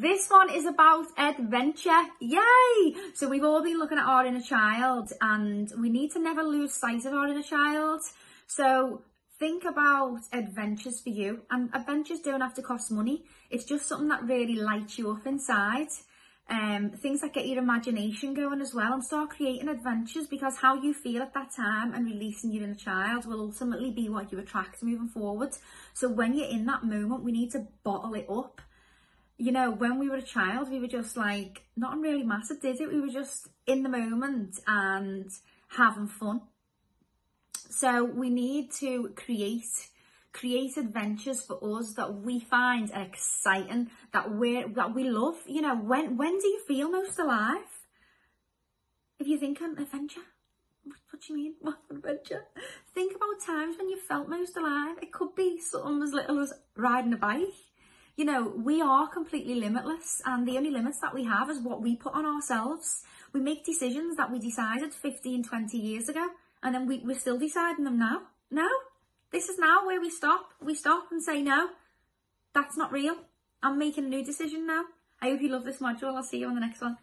This one is about adventure. Yay! So we've all been looking at our inner child and we need to never lose sight of our inner child. So think about adventures for you and adventures don't have to cost money. It's just something that really lights you up inside. Um, things that get your imagination going as well and start creating adventures because how you feel at that time and releasing your inner child will ultimately be what you attract moving forward. So when you're in that moment, we need to bottle it up. You know, when we were a child, we were just like, not really massive, did it? We were just in the moment and having fun. So we need to create create adventures for us that we find exciting, that we that we love. You know, when when do you feel most alive? If you think an adventure, what do you mean? What adventure? Think about times when you felt most alive. It could be something as little as riding a bike. You know, we are completely limitless and the only limits that we have is what we put on ourselves. We make decisions that we decided 15, 20 years ago and then we, we're still deciding them now. No, this is now where we stop. We stop and say, no, that's not real. I'm making a new decision now. I hope you love this module. I'll see you on the next one.